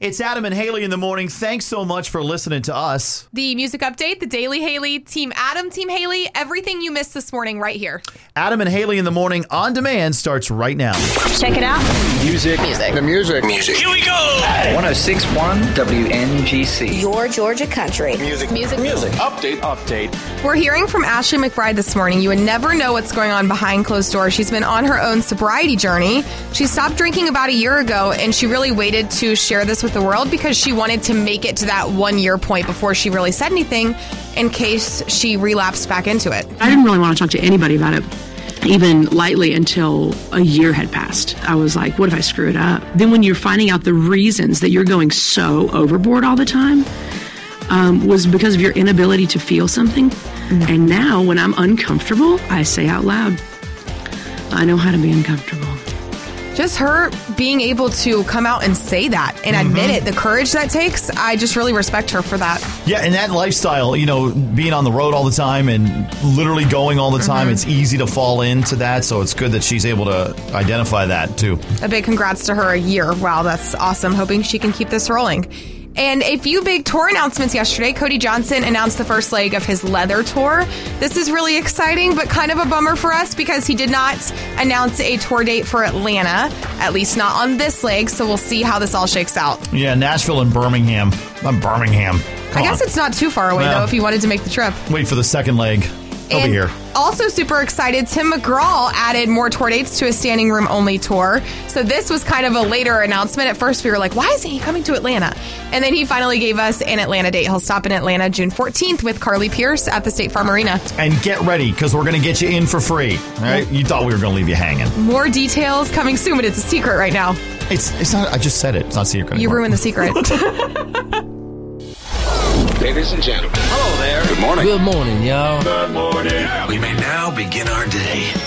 It's Adam and Haley in the morning. Thanks so much for listening to us. The music update, the Daily Haley, Team Adam, Team Haley, everything you missed this morning right here. Adam and Haley in the morning on demand starts right now. Check it out. Music. Music. The music. Music. Here we go. 1061 WNGC. Your Georgia country. Music. Music. Music. Update. Update. We're hearing from Ashley McBryde this morning. You would never know what's going on behind closed doors. She's been on her own sobriety journey. She stopped drinking about a year ago, and she really waited to share this with the world because she wanted to make it to that one year point before she really said anything in case she relapsed back into it. I didn't really want to talk to anybody about it even lightly until a year had passed. I was like, what if I screw it up? Then when you're finding out the reasons that you're going so overboard all the time um, was because of your inability to feel something. Mm-hmm. And now when I'm uncomfortable, I say out loud, I know how to be uncomfortable. Just her being able to come out and say that and Mm-hmm. admit it, the courage that takes, I just really respect her for that. Yeah, and that lifestyle, you know, being on the road all the time and literally going all the time, it's easy to fall into that. So it's good that she's able to identify that too. A big congrats to her a year. Wow, that's awesome. Hoping she can keep this rolling. And a few big tour announcements yesterday. Cody Johnson announced the first leg of his leather tour. This is really exciting, but kind of a bummer for us because he did not announce a tour date for Atlanta, at least not on this leg. So we'll see how this all shakes out. Yeah, Nashville and Birmingham. I'm Birmingham. Come I guess on. it's not too far away, though, if you wanted to make the trip. Wait for the second leg. He'll be here. Also, super excited, Tim McGraw added more tour dates to a standing room only tour. So, this was kind of a later announcement. At first, we were like, why isn't he coming to Atlanta? And then he finally gave us an Atlanta date. He'll stop in Atlanta June 14th with Carly Pearce at the State Farm Arena. And get ready because we're going to get you in for free. All right? You thought we were going to leave you hanging. More details coming soon, but it's a secret right now. It's it's not. I just said it. It's not secret. You anymore. ruined the secret. Ladies and gentlemen. Hello there. Good morning. Good morning, y'all. Good morning. We may now begin our day.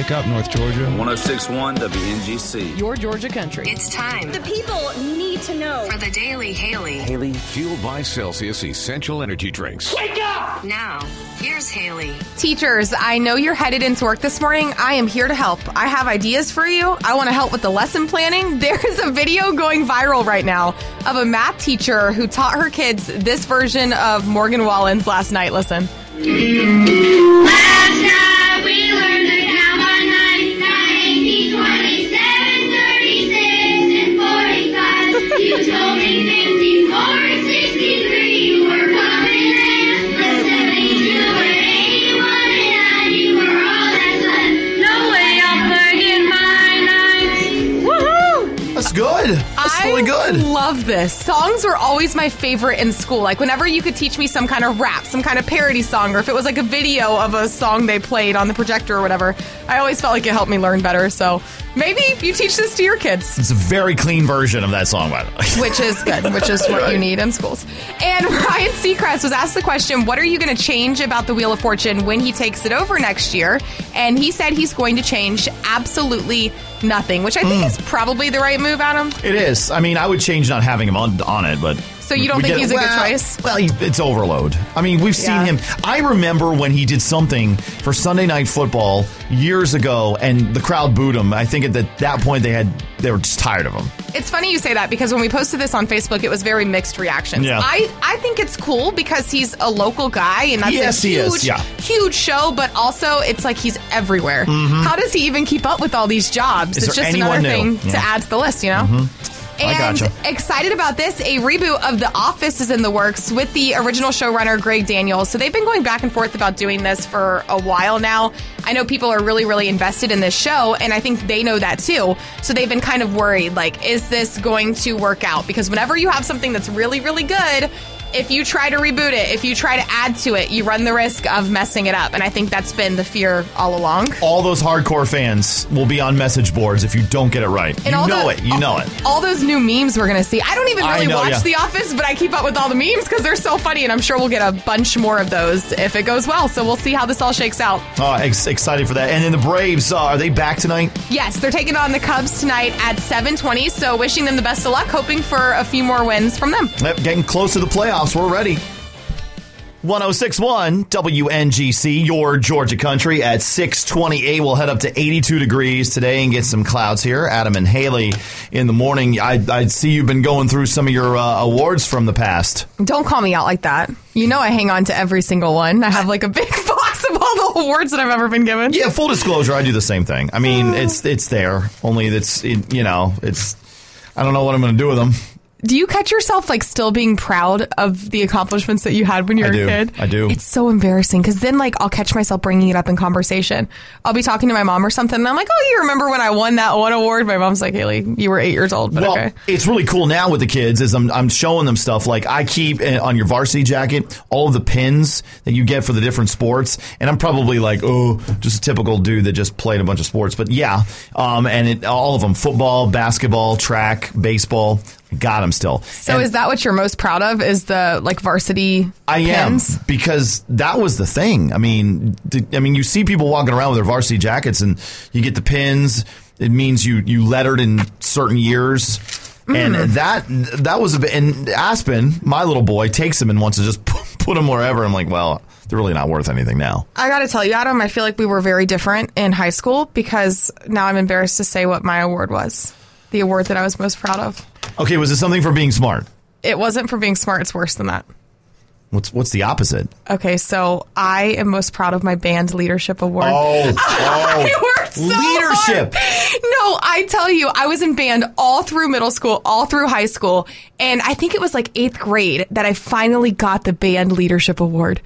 Time to wake up, North Georgia. 1061 WNGC. Your Georgia country. It's time. The people need to know. For the Daily Haley. Haley. Fueled by Celsius Essential Energy Drinks. Wake up! Now, here's Haley. Teachers, I know you're headed into work this morning. I am here to help. I have ideas for you. I want to help with the lesson planning. There's a video going viral right now of a math teacher who taught her kids this version of Morgan Wallen's last night. Listen. Last night Woohoo! That's good. That's really good. I love this. Songs were always my favorite in school. Like whenever you could teach me some kind of rap, some kind of parody song, or if it was like a video of a song they played on the projector or whatever, I always felt like it helped me learn better. So maybe you teach this to your kids. It's a very clean version of that song, by the way. which is good, which is what you need in schools. And Ryan Seacrest was asked the question, what are you going to change about the Wheel of Fortune when he takes it over next year? And he said he's going to change absolutely nothing, which I think mm. is probably the right move, Adam. It is. I mean, I would change not having him on, on it, but. So you don't think he's a good choice? Well, it's overload. I mean, we've seen Yeah. him. I remember when he did something for Sunday Night Football years ago, and the crowd booed him. I think at that, that point they had they were just tired of him. It's funny you say that because when we posted this on Facebook, it was very mixed reactions. Yeah. I, I think it's cool because he's a local guy and that's Yes, a huge, yeah. huge show, but also it's like he's everywhere. How does he even keep up with all these jobs? Mm-hmm. Is it's just another new? thing to Yeah. Mm-hmm. add to the list, you know? I And gotcha. excited about this, a reboot of The Office is in the works with the original showrunner Greg Daniels. So they've been going back and forth about doing this for a while now. I know people are really, really invested in this show, and I think they know that too. So they've been kind of worried like, is this going to work out? Because whenever you have something that's really, really good, if you try to reboot it, if you try to add to it, you run the risk of messing it up. And I think that's been the fear all along. All those hardcore fans will be on message boards if you don't get it right. And you know the- it. You know it. All those new memes we're gonna see. I don't even really know, watch yeah. The Office, but I keep up with all the memes because they're so funny, and I'm sure we'll get a bunch more of those if it goes well. So we'll see how this all shakes out. Oh, ex- excited for that. And then the Braves, uh, are they back tonight? Yes, they're taking on the Cubs tonight at 7:20. So wishing them the best of luck, hoping for a few more wins from them. Yep, getting close to the playoffs. We're ready. 1061 WNGC, your Georgia country at 628. We'll head up to 82 degrees today and get some clouds here. Adam and Haley in the morning. I, I see you've been going through some of your uh, awards from the past. Don't call me out like that. You know I hang on to every single one. I have like a big box of all the awards that I've ever been given. Yeah, full disclosure, I do the same thing. I mean, it's it's there, only it's, it, you know, it's, I don't know what I'm going to do with them. Do you catch yourself like still being proud of the accomplishments that you had when you were a kid? I do. It's so embarrassing because then like I'll catch myself bringing it up in conversation. I'll be talking to my mom or something, and I'm like, "Oh, you remember when I won that one award?" My mom's like, "Haley, you were eight years old, but well, okay." it's really cool now with the kids is I'm, I'm showing them stuff like I keep uh, on your varsity jacket all of the pins that you get for the different sports, and I'm probably like, oh, just a typical dude that just played a bunch of sports, but yeah, um, and it, all of them: football, basketball, track, baseball. Got him still. So And- is that what you're most proud of? Is the like varsity? I pins? am because that was the thing. I mean, I mean, you see people walking around with their varsity jackets, and you get the pins. It means you you lettered in certain years, and Mm. that that was a bit. And Aspen, my little boy, takes them and wants to just put them wherever. I'm like, well, they're really not worth anything now. I got to tell you, Adam, I feel like we were very different in high school because now I'm embarrassed to say what my award was. The award that I was most proud of. Okay, was it something for being smart? It wasn't for being smart. It's worse than that. What's what's the opposite? Okay, so I am most proud of my band leadership award. Oh, oh, so leadership. hard. No, I tell you, I was in band all through middle school, all through high school, and I think it was like eighth grade that I finally got the band leadership award.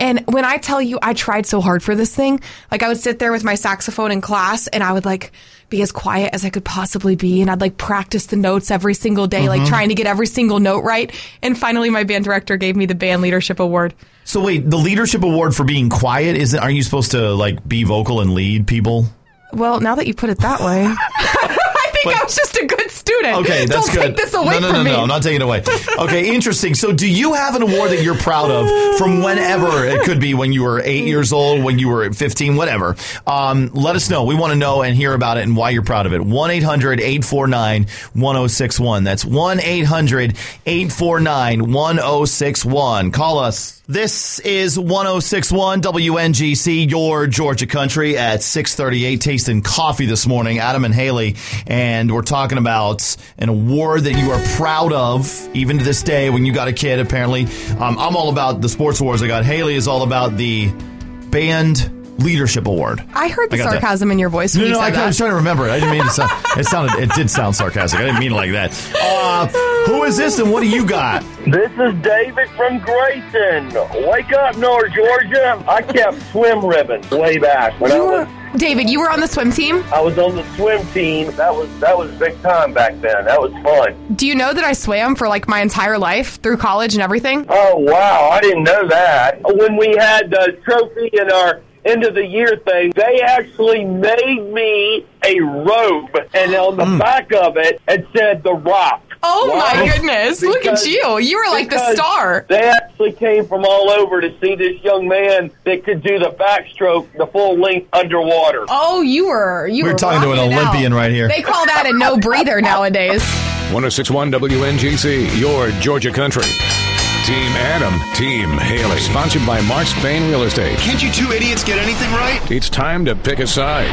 And when I tell you, I tried so hard for this thing. Like I would sit there with my saxophone in class, and I would like be as quiet as I could possibly be, and I'd like practice the notes every single day, like Mhm. trying to get every single note right. And finally, my band director gave me the band leadership award. So wait, the leadership award for being quiet isn't? Are you supposed to like be vocal and lead people? Well, now that you put it that way, I think I was just a good student. Okay, that's Don't good. take this away no, no, from no, me. no, I'm not taking it away. Okay, interesting. So, do you have an award that you're proud of from whenever it could be when you were eight years old, when you were 15, whatever? Um, let us know. We want to know and hear about it and why you're proud of it. 1 800 849 1061. That's 1 800 849 1061. Call us. This is 1061 WNGC, your Georgia country at 638. Tasting coffee this morning. Adam and Haley. And we're talking about an award that you are proud of, even to this day when you got a kid, apparently. Um, I'm all about the sports awards I got. Haley is all about the band leadership award. I heard the I got that. sarcasm in your voice when No, you no, said I, that. was trying to remember it. I didn't mean to sound. It sounded. It did sound sarcastic. I didn't mean it like that. Uh, who is this, and what do you got? This is David from Grayson. Wake up, North Georgia. I kept swim ribbons way back when I You was. Were, David, you were on the swim team. I was on the swim team. That was that was big time back then. That was fun. Do you know that I swam for like my entire life through college and everything? Oh wow, I didn't know that. When we had the trophy in our end of the year thing, they actually made me a robe, and on the hmm. back of it, it said "The Rock." Oh Why? my goodness! Look at you. You were like the star. They actually came from all over to see this young man that could do the backstroke, the full length underwater. Oh, you were. You We're were talking to an rocking it out. Olympian right here. They call that a no breather nowadays. 1061 WNGC, your Georgia country. Team Adam, Team Haley. Sponsored by Mark Spain Real Estate. Can't you two idiots get anything right? It's time to pick a side.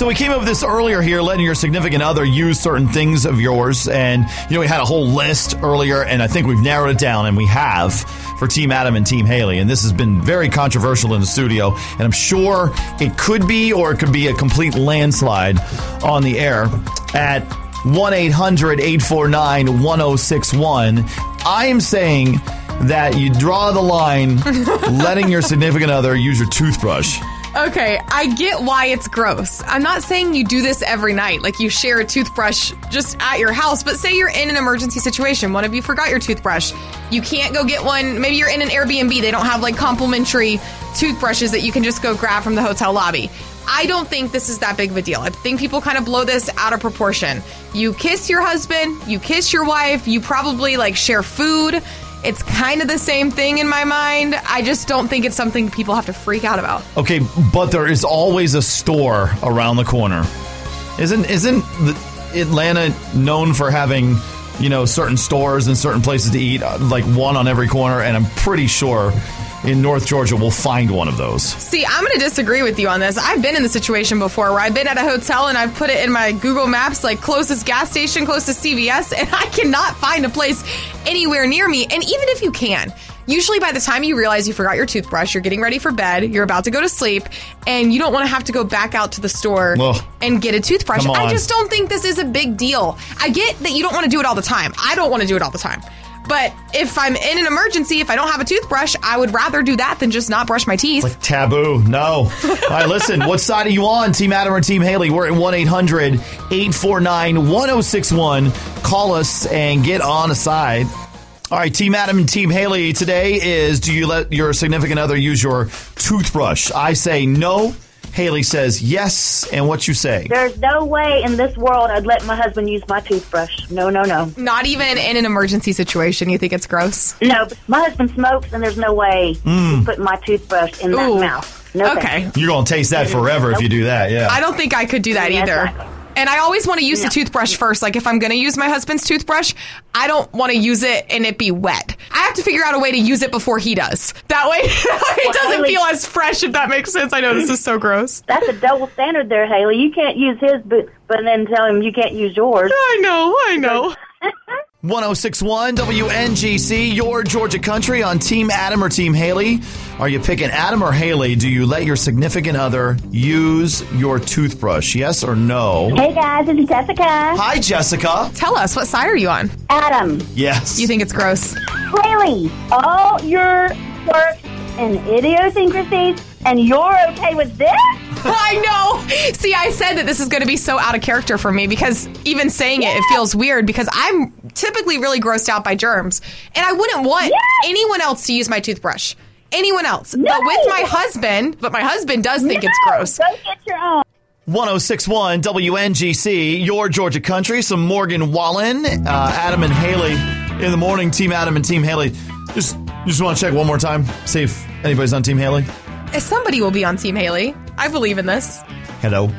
So we came up with this earlier here, letting your significant other use certain things of yours, and you know we had a whole list earlier, and I think we've narrowed it down, and we have for Team Adam and Team Haley, and this has been very controversial in the studio, and I'm sure it could be, or it could be a complete landslide on the air at 1 800 849 1061. I am saying that you draw the line letting your significant other use your toothbrush. Okay, I get why it's gross. I'm not saying you do this every night, like you share a toothbrush just at your house, but say you're in an emergency situation. One of you forgot your toothbrush. You can't go get one. Maybe you're in an Airbnb. They don't have like complimentary toothbrushes that you can just go grab from the hotel lobby. I don't think this is that big of a deal. I think people kind of blow this out of proportion. You kiss your husband, you kiss your wife, you probably like share food. It's kind of the same thing in my mind. I just don't think it's something people have to freak out about. Okay, but there is always a store around the corner. Isn't isn't Atlanta known for having you know, certain stores and certain places to eat, uh, like one on every corner, and I'm pretty sure in North Georgia we'll find one of those. See, I'm going to disagree with you on this. I've been in the situation before where I've been at a hotel and I've put it in my Google Maps, like closest gas station, closest CVS, and I cannot find a place anywhere near me. And even if you can, usually by the time you realize you forgot your toothbrush, you're getting ready for bed, you're about to go to sleep, and you don't want to have to go back out to the store Ugh. and get a toothbrush. I just don't think this is a big deal. I get that you don't want to do it all the time. I don't want to do it all the time. But if I'm in an emergency, if I don't have a toothbrush, I would rather do that than just not brush my teeth. Like taboo. No. All right, listen, what side are you on? Team Adam or Team Haley? We're at 1 800 849 1061. Call us and get on a side. All right, Team Adam and Team Haley today is do you let your significant other use your toothbrush? I say no. Haley says yes. And what you say? There's no way in this world I'd let my husband use my toothbrush. No, no, no. Not even in an emergency situation, you think it's gross? No, my husband smokes, and there's no way Mm. he's putting my toothbrush in that mouth. No, Okay. thank you. You're going to taste that forever if you do that. Yeah. I don't think I could do that Yeah, either. exactly. And I always want to use the toothbrush first. Like if I'm going to use my husband's toothbrush, I don't want to use it and it be wet. I have to figure out a way to use it before he does. That way it doesn't Haley- feel as fresh, if that makes sense. I know this is so gross. That's a double standard there, Haley. You can't use his, but but then tell him you can't use yours. I know, I know. 1061 WNGC, your Georgia country on Team Adam or Team Haley. Are you picking Adam or Haley? Do you let your significant other use your toothbrush? Yes or no? Hey guys, it's Jessica. Hi, Jessica. Tell us, what side are you on? Adam. Yes. You think it's gross? Haley, all your quirks and idiosyncrasies, and you're okay with this? I know. See, I said that this is going to be so out of character for me because even saying it, it feels weird because I'm typically really grossed out by germs. And I wouldn't want anyone else to use my toothbrush. Anyone else. But with my husband, but my husband does think it's gross. Go get your own. 1061 WNGC, your Georgia country. Some Morgan Wallen, uh, Adam and Haley in the morning. Team Adam and Team Haley. Just, just want to check one more time, see if anybody's on Team Haley. Somebody will be on Team Haley. I believe in this. Hello.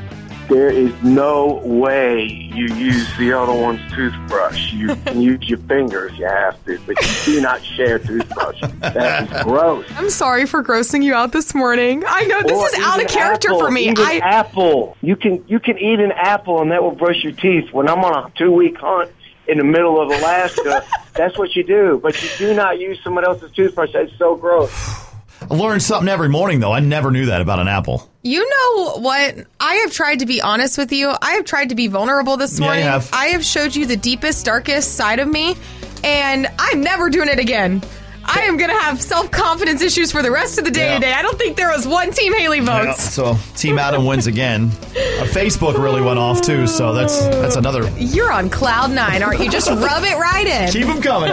There is no way you use the other one's toothbrush. You can use your fingers, you have to, but you do not share toothbrush. That is gross. I'm sorry for grossing you out this morning. I know this Or is out of character apple, for me. Even I apple. You can you can eat an apple and that will brush your teeth. When I'm on a two week hunt in the middle of Alaska, that's what you do. But you do not use someone else's toothbrush. That's so gross. I learn something every morning, though. I never knew that about an apple. You know what? I have tried to be honest with you. I have tried to be vulnerable this Yeah, you morning. have. I have showed you the deepest, darkest side of me, and I'm never doing it again. I am going to have self confidence issues for the rest of the day Yeah. today. I don't think there was one Team Haley Yeah, votes. so Team Adam wins again. Uh, Facebook really went off too, so that's that's another. You're on cloud nine, aren't you? Just rub it right in. Keep them coming.